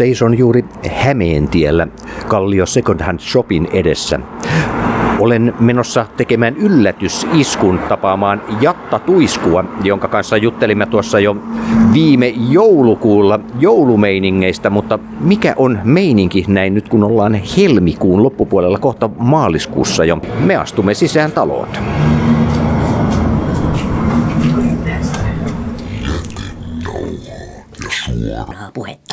Seison juuri Hämeentiellä Kallio Second Hand Shopin edessä. Olen menossa tekemään yllätysiskun tapaamaan Jatta Tuiskua, jonka kanssa juttelimme tuossa jo viime joulukuulla joulumeiningeistä, mutta mikä on meininki näin nyt kun ollaan helmikuun loppupuolella kohta maaliskuussa jo? Me astumme sisään taloon. puhetta.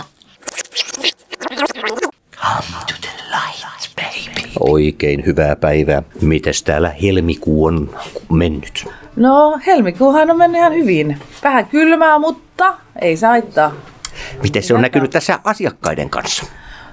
Oikein hyvää päivää. Mites täällä helmikuu on mennyt? No, helmikuuhan on mennyt ihan hyvin. Vähän kylmää, mutta ei se haittaa. Miten se on näkynyt tässä asiakkaiden kanssa?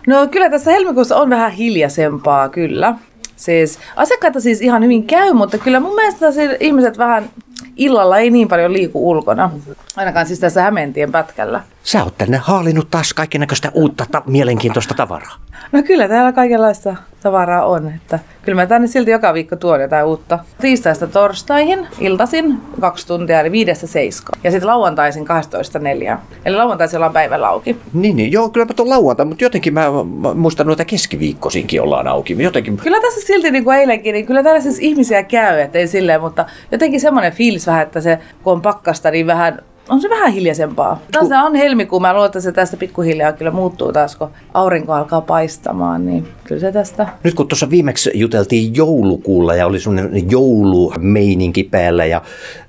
No kyllä tässä helmikuussa on vähän hiljaisempaa, kyllä. Siis asiakkaita siis ihan hyvin käy, mutta kyllä mun mielestä siis ihmiset vähän illalla ei niin paljon liiku ulkona. Ainakaan siis tässä Hämeentien pätkällä. Sä oot tänne haalinut taas kaikennäköistä uutta ta- mielenkiintoista tavaraa. No kyllä täällä kaikenlaista tavaraa on. Että kyllä mä tänne silti joka viikko tuon jotain uutta. Tiistaista torstaihin, iltasin, kaksi tuntia, eli viidestä seiska. Ja sitten lauantaisin 12 neljä. Eli lauantaisin ollaan päivällä auki. Niin, niin, joo, kyllä mä tuon lauantai, mutta jotenkin mä, mä muistan noita keskiviikkoisinkin ollaan auki. Jotenkin, Kyllä tässä silti niin kuin eilenkin, niin kyllä täällä siis ihmisiä käy, että ei silleen, mutta jotenkin semmoinen fiilis vähän, että se kun on pakkasta, niin vähän on se vähän hiljaisempaa. Tässä on helmikuu, mä luulen, että se tästä pikkuhiljaa kyllä muuttuu taas, kun aurinko alkaa paistamaan, niin kyllä se tästä. Nyt kun tuossa viimeksi juteltiin joulukuulla ja oli semmoinen joulumeininki päällä ja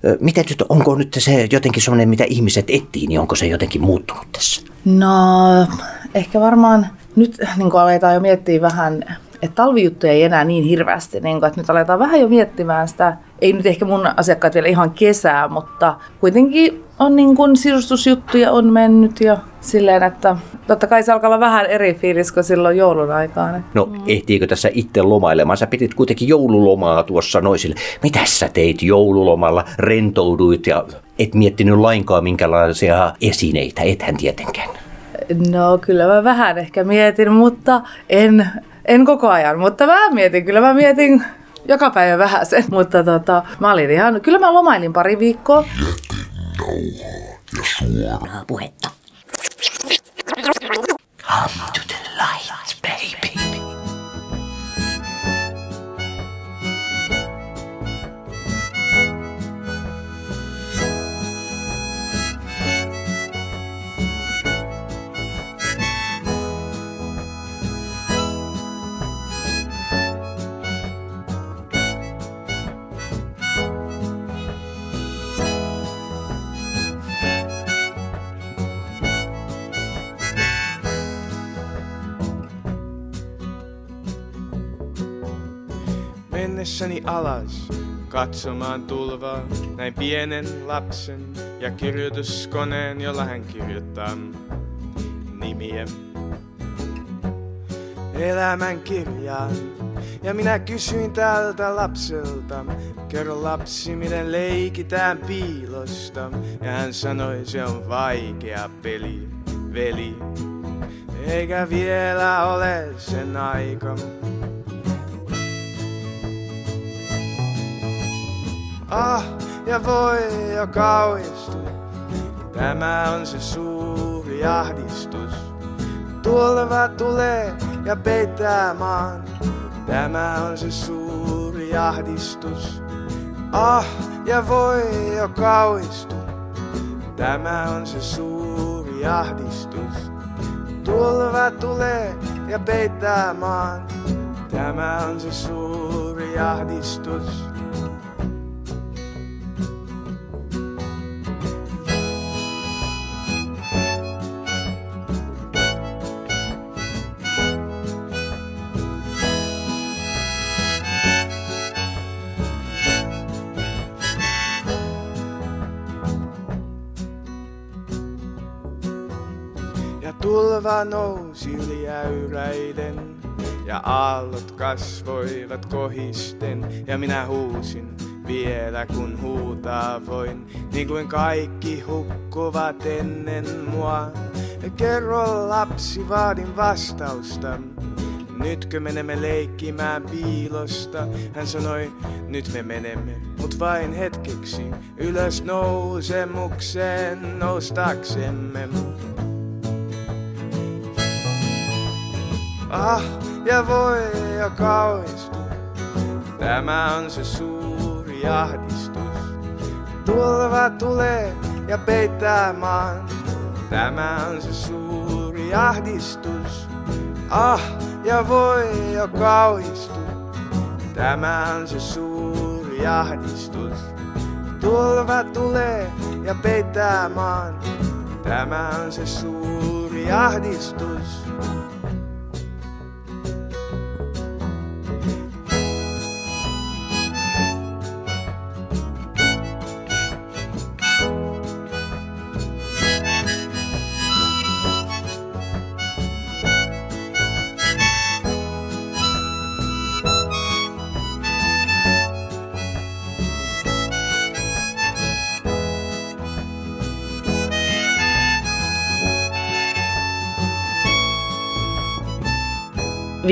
ö, miten nyt, onko nyt se jotenkin semmoinen, mitä ihmiset etsii, niin onko se jotenkin muuttunut tässä? No, ehkä varmaan nyt niin aletaan jo miettiä vähän, että talvijuttuja ei enää niin hirveästi, niin kuin, että nyt aletaan vähän jo miettimään sitä, ei nyt ehkä mun asiakkaat vielä ihan kesää, mutta kuitenkin on niin kuin sisustusjuttuja on mennyt ja silleen, että totta kai se alkaa olla vähän eri fiilis kuin silloin joulun aikaan. No, mm. ehtiikö tässä itse lomailemaan? Sä pidit kuitenkin joululomaa tuossa noisille. Mitä sä teit joululomalla? Rentouduit ja et miettinyt lainkaan minkälaisia esineitä, ethän tietenkään. No kyllä mä vähän ehkä mietin, mutta en, en koko ajan, mutta vähän mietin. Kyllä mä mietin joka päivä vähän sen, mutta tota, mä olin ihan, kyllä mä lomailin pari viikkoa. puhetta. Mennessäni alas katsomaan tulvaa, näin pienen lapsen ja kirjoituskoneen, jolla hän kirjoittaa nimiä. Elämän kirjaan. Ja minä kysyin tältä lapselta, kerro lapsi, miten leikitään piilosta. Ja hän sanoi, se on vaikea peli, veli. Eikä vielä ole sen aika. Ah, ja voi jo kauistu. Tämä on se suuri ahdistus. Tulva tulee ja peittää maan. Tämä on se suuri ahdistus. Ah, ja voi jo kauistu. Tämä on se suuri ahdistus. Tulva tulee ja peittää maan. Tämä on se suuri ahdistus. Tulva nousi yli äyräiden ja aallot kasvoivat kohisten ja minä huusin vielä kun huutaa voin, niin kuin kaikki hukkuvat ennen mua. Kerro lapsi, vaadin vastausta. Nytkö menemme leikkimään piilosta? Hän sanoi, nyt me menemme, mut vain hetkeksi. Ylös nousemukseen noustaksemme. Ah, ja voi ja kauhistu. Tämä on se suuri ahdistus. Tulva tulee ja peittää maan. Tämä on se suuri ahdistus. Ah, ja voi ja kauhistu. Tämä on se suuri ahdistus. Tulva tulee ja peittää maan. Tämä on se suuri ahdistus.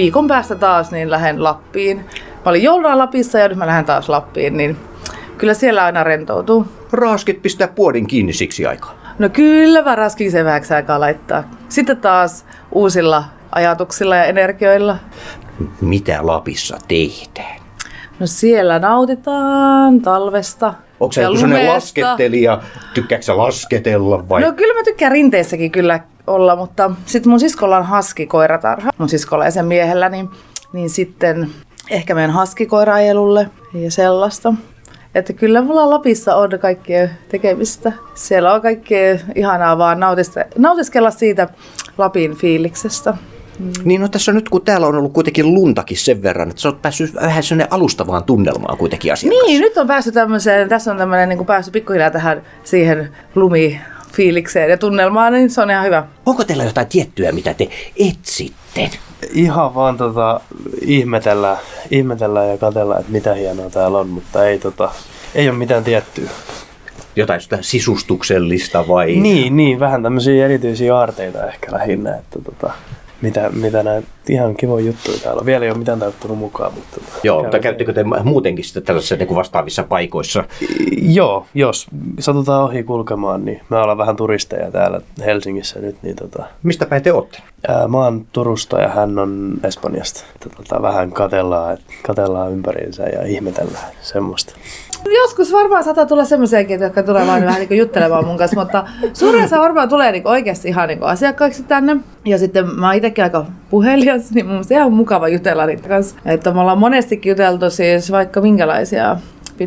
Viikon päästä taas niin lähden Lappiin. Mä olin jouluna Lapissa ja nyt mä lähden taas Lappiin, niin kyllä siellä aina rentoutuu. Raaskit pistää puodin kiinni siksi aikaa. No kyllä mä raskin sen vähäksi aikaa laittaa. Sitten taas uusilla ajatuksilla ja energioilla. Mitä Lapissa tehdään? No siellä nautitaan talvesta. Onko se sellainen laskettelija? Tykkääkö lasketella vai? No kyllä mä tykkään rinteessäkin kyllä olla, mutta sitten mun siskolla on haskikoiratarha. Mun siskolla ja sen miehellä, niin, niin sitten ehkä meidän haskikoiraajelulle ja sellaista. Että kyllä mulla Lapissa on kaikkea tekemistä. Siellä on kaikkea ihanaa vaan nautista, nautiskella siitä Lapin fiiliksestä. Niin no tässä nyt kun täällä on ollut kuitenkin luntakin sen verran, että sä oot päässyt vähän sellainen alustavaan tunnelmaan kuitenkin asiakas. Niin, nyt on päässyt tämmöiseen, tässä on tämmöinen niin päässyt pikkuhiljaa tähän siihen lumifiilikseen ja tunnelmaan, niin se on ihan hyvä. Onko teillä jotain tiettyä, mitä te etsitte? Ihan vaan tota, ihmetellä, ihmetellä ja katella, että mitä hienoa täällä on, mutta ei, tota, ei ole mitään tiettyä. Jotain sitä sisustuksellista vai? Niin, niin, vähän tämmöisiä erityisiä aarteita ehkä lähinnä, että tota, mitä, mitä näitä ihan kivoja juttuja täällä on. Vielä ei ole mitään täyttänyt mukaan, mutta... Tota, Joo, mutta käyttekö te muutenkin sitten tällaisissa niin vastaavissa paikoissa? Joo, jos satutaan ohi kulkemaan, niin me ollaan vähän turisteja täällä Helsingissä nyt, niin tota, Mistä päin te olette? ää, mä oon Turusta ja hän on Espanjasta. Tota, vähän katellaan, katellaan ympäriinsä ja ihmetellään semmoista. Joskus varmaan saattaa tulla semmoisiakin, jotka tulee vaan vähän niin juttelemaan mun kanssa, mutta suurin osa varmaan tulee niin oikeasti ihan niin asiakkaiksi tänne. Ja sitten mä oon itsekin aika puhelias, niin mun mielestä ihan mukava jutella niiden kanssa. Että me ollaan monestikin juteltu siis vaikka minkälaisia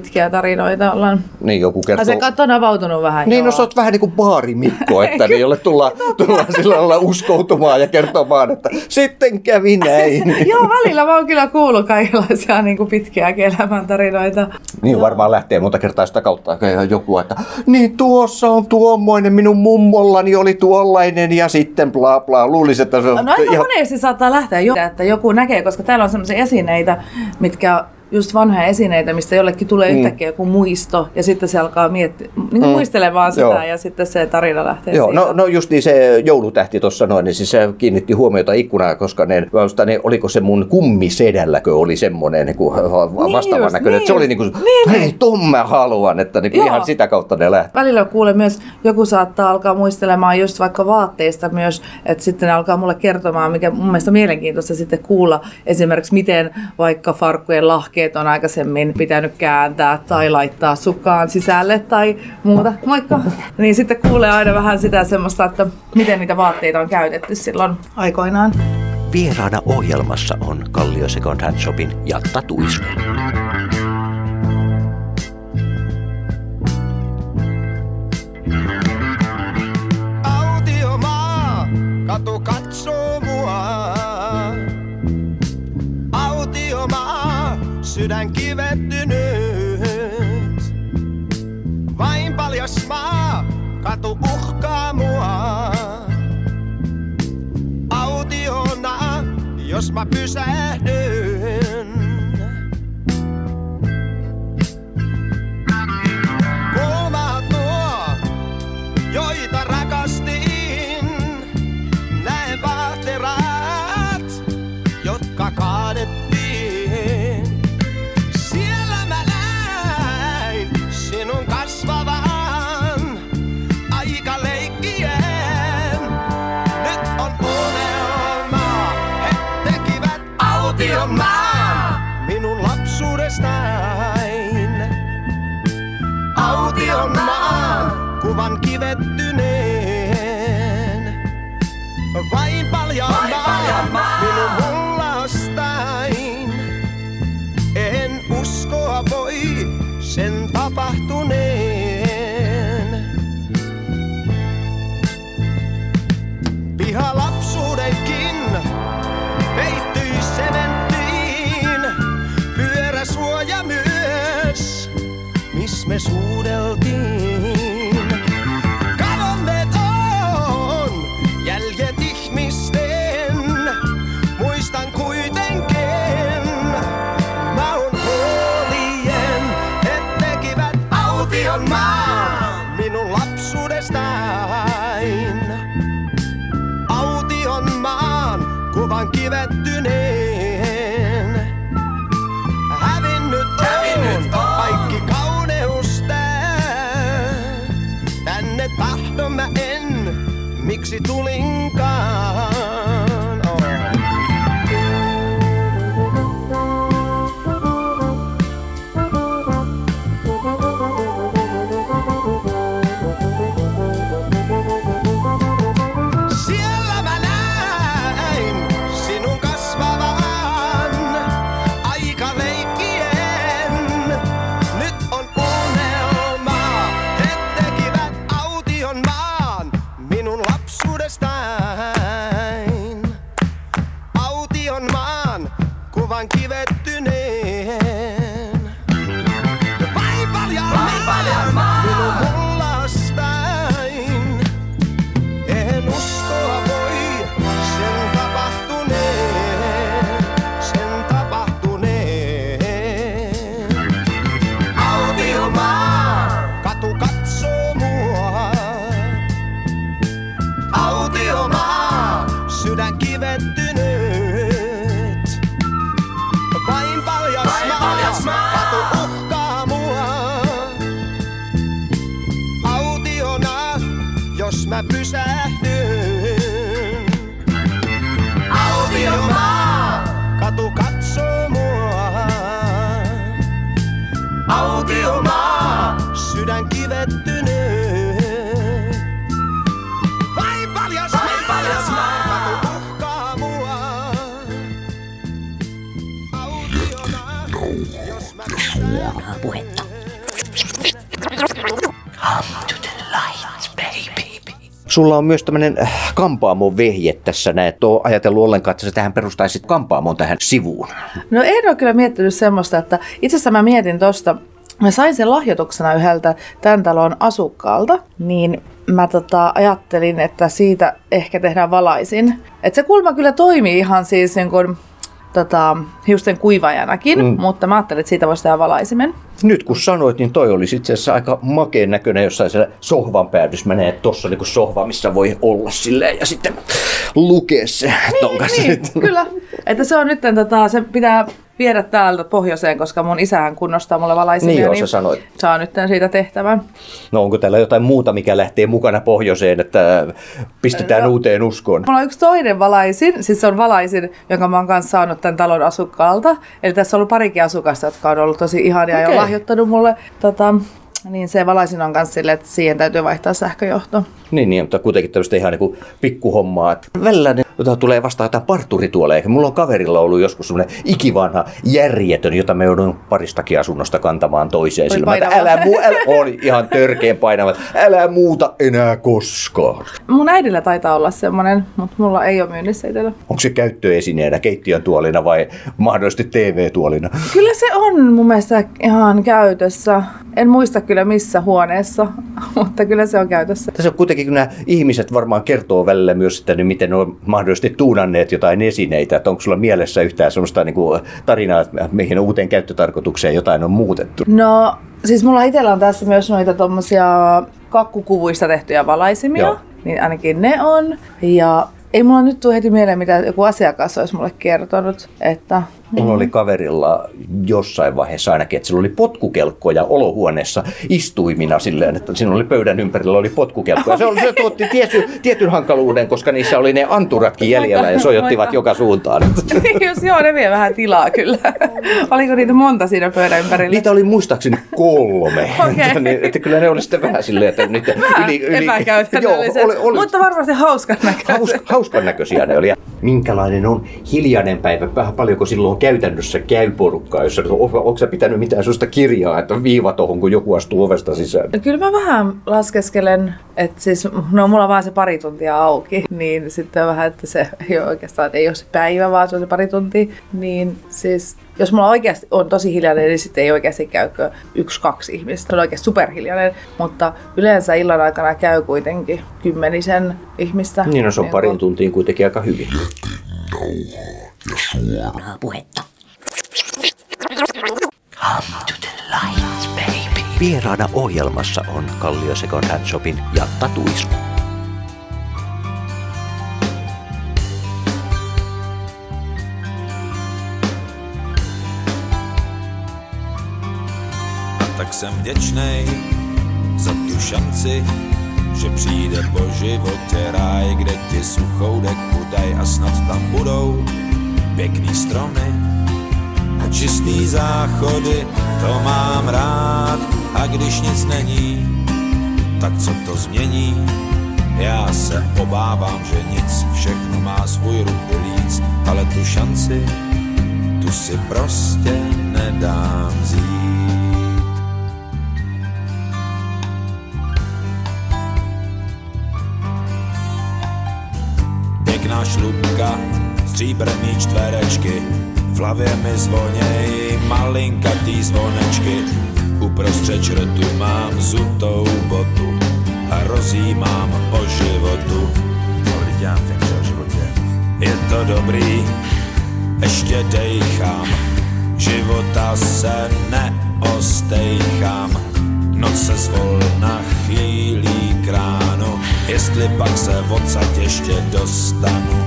pitkiä tarinoita ollaan. Niin, joku kertoo... Asiakkaat on avautunut vähän. Niin, joo. no sä oot vähän niin kuin baarimikko, että niin, jolle tullaan, tullaan sillä lailla uskoutumaan ja kertomaan, että sitten kävi näin. Joo, välillä mä oon kyllä kuullut kaikenlaisia niin kuin pitkiäkin elämäntarinoita. Niin varmaan lähtee monta kertaa sitä kautta joku, että niin tuossa on tuommoinen, minun mummollani oli tuollainen ja sitten bla bla. Luulisin, että se on No aika monesti saattaa lähteä jo, että joku näkee, koska täällä on sellaisia esineitä, mitkä just vanhoja esineitä, mistä jollekin tulee mm. yhtäkkiä joku muisto ja sitten se alkaa miettiä, niin mm. muistelemaan sitä Joo. ja sitten se tarina lähtee Joo, siitä. no, no just niin se joulutähti tuossa noin, niin siis se kiinnitti huomiota ikkunaan, koska ne, minusta ne, oliko se mun kummisedälläkö oli semmoinen niin kuin vastaavan just, näköinen, että se niin. oli niin kuin, Niin. hei, ton mä haluan, että niin ihan sitä kautta ne lähti. Välillä kuulen myös, joku saattaa alkaa muistelemaan just vaikka vaatteista myös, että sitten ne alkaa mulle kertomaan, mikä mun mielestä mielenkiintoista sitten kuulla esimerkiksi, miten vaikka farkkujen lahkeet on aikaisemmin pitänyt kääntää tai laittaa sukkaan sisälle tai muuta. Moikka! Niin sitten kuulee aina vähän sitä semmoista, että miten niitä vaatteita on käytetty silloin aikoinaan. Vieraana ohjelmassa on Kallio Second Hand Shopin Jatta Tuisku. Jos mä pysähdyn. Me suudeltiin. yksi tulin Sulla on myös tämmöinen kampaamon vehje tässä näin, et ole ajatellut ollenkaan, että sä tähän perustaisit kampaamon tähän sivuun. No en ole kyllä miettinyt semmoista, että itse asiassa mä mietin tosta, mä sain sen lahjoituksena yhdeltä tämän talon asukkaalta, niin mä tota, ajattelin, että siitä ehkä tehdään valaisin. Et se kulma kyllä toimii ihan siis niin kuin, tota, hiusten kuivajanakin, mm. mutta mä ajattelin, että siitä voisi tehdä valaisimen. Nyt kun sanoit, niin toi olisi itse asiassa aika makeen näköinen jossain siellä sohvan päädys. Menee tossa niinku sohva, missä voi olla silleen ja sitten lukea se ton kanssa. Niin, kyllä. Että se on nyt, tota, se pitää viedä täältä pohjoiseen, koska mun isähän kunnostaa mulle valaisimia. Niin joo, sä sanoit. Saa nyt siitä tehtävän. No onko täällä jotain muuta, mikä lähtee mukana pohjoiseen, että pistetään no. uuteen uskoon? Mulla on yksi toinen valaisin, siis se on valaisin, jonka mä oon kanssa saanut tämän talon asukkaalta. Eli tässä on ollut parikin asukasta, jotka on ollut tosi ihania okay. ja lahjoittanut mulle tota, niin se valaisin on myös silleen, että siihen täytyy vaihtaa sähköjohto. Niin, niin mutta kuitenkin tämmöistä ihan niin pikkuhommaa. Välillä ne, jota tulee vastaan jotain parturituoleja. Mulla on kaverilla ollut joskus semmoinen ikivanha järjetön, jota me joudun paristakin asunnosta kantamaan toiseen. Painava. älä, muu, älä, oli ihan törkeen painava. Älä muuta enää koskaan. Mun äidillä taitaa olla semmoinen, mutta mulla ei ole myynnissä itsellä. Onko se käyttöesineenä, keittiön tuolina vai mahdollisesti TV-tuolina? Kyllä se on mun mielestä ihan käytössä. En muista kyllä missä huoneessa, mutta kyllä se on käytössä. Tässä on kuitenkin, kun nämä ihmiset varmaan kertoo välillä myös, että miten on mahdollisesti tuunanneet jotain esineitä. Että onko sulla mielessä yhtään sellaista niin kuin tarinaa, että mihin uuteen käyttötarkoitukseen jotain on muutettu? No, siis mulla itsellä on tässä myös noita tommosia kakkukuvuista tehtyjä valaisimia. Joo. Niin ainakin ne on. Ja ei mulla nyt tule heti mieleen, mitä joku asiakas olisi mulle kertonut, että Mulla oli kaverilla jossain vaiheessa ainakin, että sillä oli potkukelkkoja olohuoneessa istuimina silleen, että siinä oli pöydän ympärillä oli potkukelkkoja. Se, oli, se tuotti tietyn, tietyn hankaluuden, koska niissä oli ne anturatkin jäljellä ja sojottivat joka suuntaan. Jos joo, ne vie vähän tilaa kyllä. Oliko niitä monta siinä pöydän ympärillä? Niitä oli muistaakseni kolme. Että, niin, että kyllä ne oli sitten vähän silleen, että nyt Vähän epäkäytännölliset, Joo, oli, oli, mutta varmasti hauskan näköiset. Haus, hauskan näköisiä ne oli. Ja minkälainen on hiljainen päivä? Vähän paljonko silloin käytännössä käy porukkaa, jos onko sä pitänyt mitään sellaista kirjaa, että viiva tohon, kun joku astuu ovesta sisään? No Kyllä mä vähän laskeskelen, että siis, no mulla on vaan se pari tuntia auki, niin sitten vähän, että se ei ole oikeastaan, ei ole se päivä, vaan se on se pari tuntia, niin siis jos mulla oikeasti on tosi hiljainen, niin sitten ei oikeasti käykö yksi, kaksi ihmistä. Se on oikeasti superhiljainen, mutta yleensä illan aikana käy kuitenkin kymmenisen ihmistä. Niin no, se on kun- parin tuntiin kuitenkin aika hyvin. Suoraa puhetta. Vieraana ohjelmassa on Kallio Second Hand Shopin Jatta Tuisku. Tak jsem vděčnej za tu šanci, že přijde po životě ráj, kde ti suchou deku daj a snad tam budou pěkný stromy a čistý záchody, to mám rád. A když nic není, tak co to změní? Já se obávám, že nic, všechno má svůj ruch líc, ale tu šanci, tu si prostě nedám vzít. Pěkná šlubka, stříbrný čtverečky, v hlavě mi zvoněj malinkatý zvonečky. Uprostřed črtu mám zutou botu a rozjímám o životu. Je to dobrý, ještě dejchám, života se neostejchám. Noc se zvolna chýlí k ránu, jestli pak se odsaď ještě dostanu.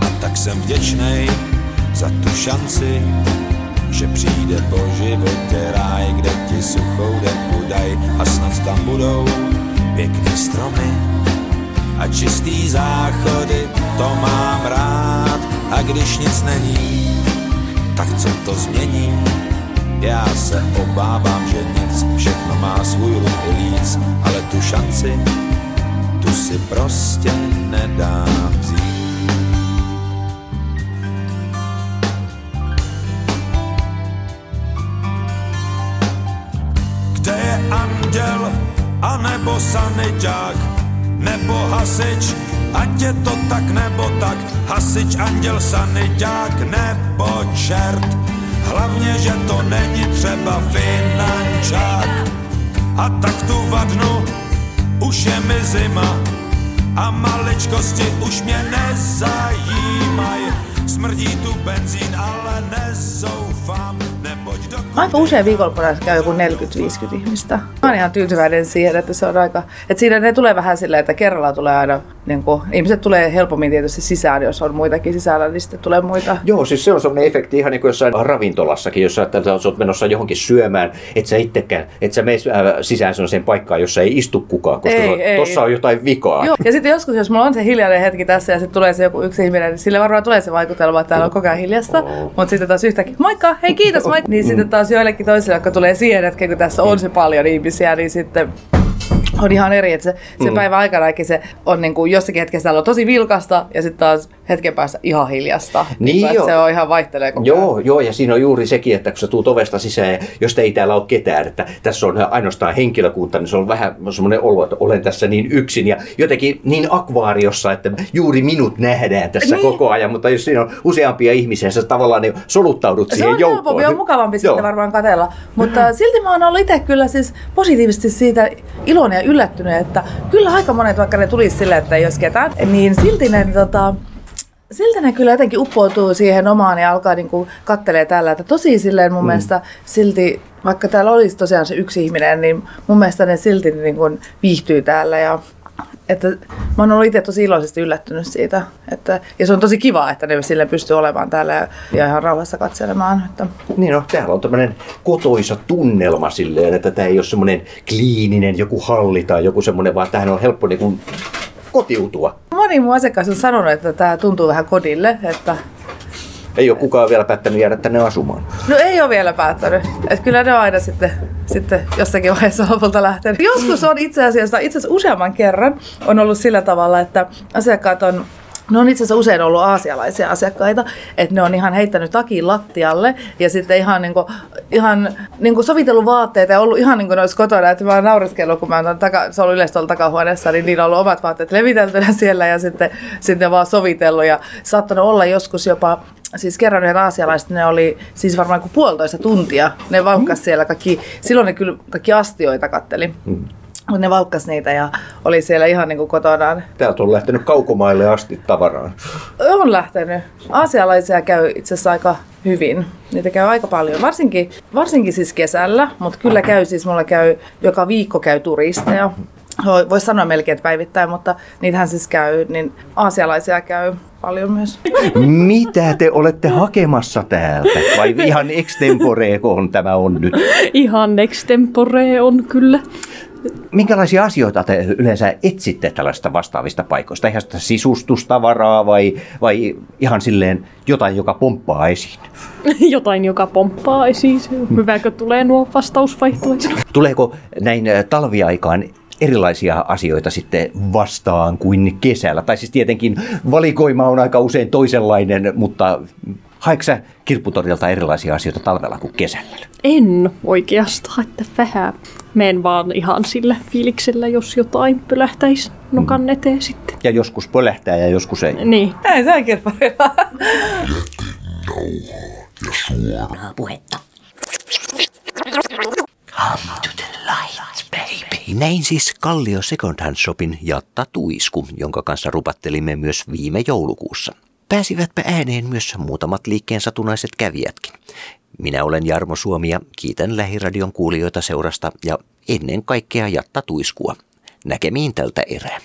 A tak jsem vděčnej za tu šanci, že přijde po životě ráj, kde ti suchou deku daj a snad tam budou pěkný stromy a čistý záchody, to mám rád. A když nic není, tak co to změní? Já se obávám, že nic, všechno má svůj ruch líc, ale tu šanci, tu si prostě nedám vzít. Kde je anděl, anebo saniťák, nebo hasič, ať je to tak nebo tak, hasič, anděl, saniťák nebo čert. Hlavně, že to není třeba finančák. A tak tu vadnu, už je mi zima a maličkosti už mě nezajímaj. Smrdí tu benzín, ale nezoufám, neboť do Aika usein viikonloppuna käy joku 40-50 ihmistä. Mä oon ihan tyytyväinen siihen, että se on aika... Että siinä ne tulee vähän silleen, että kerralla tulee aina... Niin kuin, ihmiset tulee helpommin tietysti sisään, jos on muitakin sisällä, niin sitten tulee muita. Joo, siis se on semmoinen efekti ihan niin kuin jossain ravintolassakin, jos sä oot menossa johonkin syömään, et sä itsekään, et sä mene äh, sisään sellaiseen paikkaan, jossa ei istu kukaan, koska Ei, ei. tossa on jotain vikaa. Joo. Ja sitten joskus, jos mulla on se hiljainen hetki tässä ja sitten tulee se joku yksi ihminen, niin sille varmaan tulee se vaikutelma, että täällä on koko ajan hiljasta. Mutta sitten taas yhtäkkiä, moikka, hei kiitos, moikka. Niin sitten taas joillekin toisille, jotka tulee siihen hetkeen, kun tässä on se paljon ihmisiä, niin sitten on ihan eri, että se, se mm. päivän aikanakin se on niin kuin jossakin hetkessä on tosi vilkasta ja sitten taas hetken päästä ihan hiljasta. Niin joo. Se on ihan vaihtelee koko ajan. Joo, joo, ja siinä on juuri sekin, että kun sä tuut ovesta sisään, ja jos ei täällä ole ketään, että tässä on ainoastaan henkilökunta, niin se on vähän semmoinen olo, että olen tässä niin yksin ja jotenkin niin akvaariossa, että juuri minut nähdään tässä Niin. koko ajan, mutta jos siinä on useampia ihmisiä, sä tavallaan niin soluttaudut Se siihen on joukkoon. helpompi, on mukavampi sitten varmaan katella. Mutta silti mä oon ollut itse kyllä siis positiivisesti siitä iloinen ja yllättynyt, että kyllä aika monet, vaikka ne tulisi silleen, että ei olisi ketään, niin silti ne tota, siltä ne kyllä jotenkin uppoutuu siihen omaan ja alkaa niin kuin kattelee täällä. Että tosi silleen mun mm. mielestä silti, vaikka täällä olisi tosiaan se yksi ihminen, niin mun mielestä ne silti niin kuin viihtyy täällä ja että mä oon ollut itse tosi iloisesti yllättynyt siitä. Että, ja se on tosi kiva, että ne sille pystyy olemaan täällä ja, ja ihan rauhassa katselemaan. Että. Niin no, täällä on tämmöinen kotoisa tunnelma silleen, että tämä ei ole semmoinen kliininen joku halli tai joku semmoinen, vaan tähän on helppo niin kuin kotiutua. Moni mun asiakas on sanonut, että tämä tuntuu vähän kodille, että Ei ole kukaan vielä päättänyt jäädä tänne asumaan. No ei ole vielä päättänyt. Et kyllä ne on aina sitten, sitten jossakin vaiheessa lopulta lähtenyt. Joskus on itse asiassa, itse asiassa useamman kerran on ollut sillä tavalla, että asiakkaat on ne on itse asiassa usein ollut aasialaisia asiakkaita, että ne on ihan heittänyt takin lattialle ja sitten ihan, niinku, ihan niinku sovitellut vaatteita ja ollut ihan niin kuin ne olisi kotona. Että mä oon naureskellut, kun mä oon taka, se on yleensä tuolla takahuoneessa, niin niillä on ollut omat vaatteet leviteltynä siellä ja sitten, sitten vaan sovitellut ja saattanut olla joskus jopa siis kerran yhden aasialaiset, ne oli siis varmaan kuin puolitoista tuntia. Ne valkkas siellä kaikki, silloin ne kyllä kaikki astioita katteli. Mm. Mutta ne valkkas niitä ja oli siellä ihan niin kuin kotonaan. Täältä on lähtenyt kaukomaille asti tavaraan. On lähtenyt. Aasialaisia käy itse asiassa aika hyvin. Niitä käy aika paljon, varsinkin, varsinkin siis kesällä, mutta kyllä käy siis, mulla käy, joka viikko käy turisteja. Voisi sanoa melkein, että päivittäin, mutta niitähän siis käy, niin aasialaisia käy paljon myös. Mitä te olette hakemassa täältä? Vai ihan extemporeeko on tämä on nyt? Ihan extempore on kyllä. Minkälaisia asioita te yleensä etsitte tällaista vastaavista paikoista? Ihan sitä sisustustavaraa vai, vai ihan silleen jotain, joka pomppaa esiin? Jotain, joka pomppaa esiin. Hyväkö tulee nuo vastausvaihtoehdot? Tuleeko näin talviaikaan erilaisia asioita sitten vastaan kuin kesällä? Tai siis tietenkin valikoima on aika usein toisenlainen, mutta haetko sä kirpputorilta erilaisia asioita talvella kuin kesällä? En oikeastaan, että vähän. Menen vaan ihan sillä fiiliksellä, jos jotain pölähtäisi nokan eteen sitten. Ja joskus pölähtää ja joskus ei. Niin. Näin se on kirpparilla. Suoraa puhetta. Näin siis Kallio Second Hand Shopin Jatta Tuisku, jonka kanssa rupattelimme myös viime joulukuussa. Pääsivätpä ääneen myös muutamat liikkeen satunaiset kävijätkin. Minä olen Jarmo Suomi ja kiitän Lähiradion kuulijoita seurasta ja ennen kaikkea Jatta Tuiskua. Näkemiin tältä erää.